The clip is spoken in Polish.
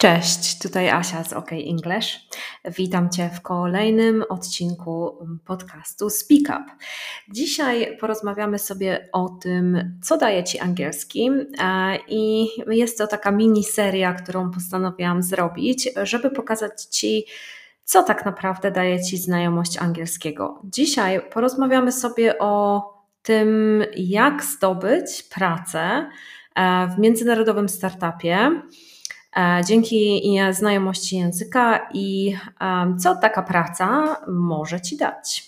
Cześć, tutaj Asia z OK English. Witam Cię w kolejnym odcinku podcastu Speak Up. Dzisiaj porozmawiamy sobie o tym, co daje Ci angielski e, i jest to taka mini seria, którą postanowiłam zrobić, żeby pokazać Ci, co tak naprawdę daje Ci znajomość angielskiego. Dzisiaj porozmawiamy sobie o tym, jak zdobyć pracę e, w międzynarodowym startupie dzięki znajomości języka i co taka praca może Ci dać.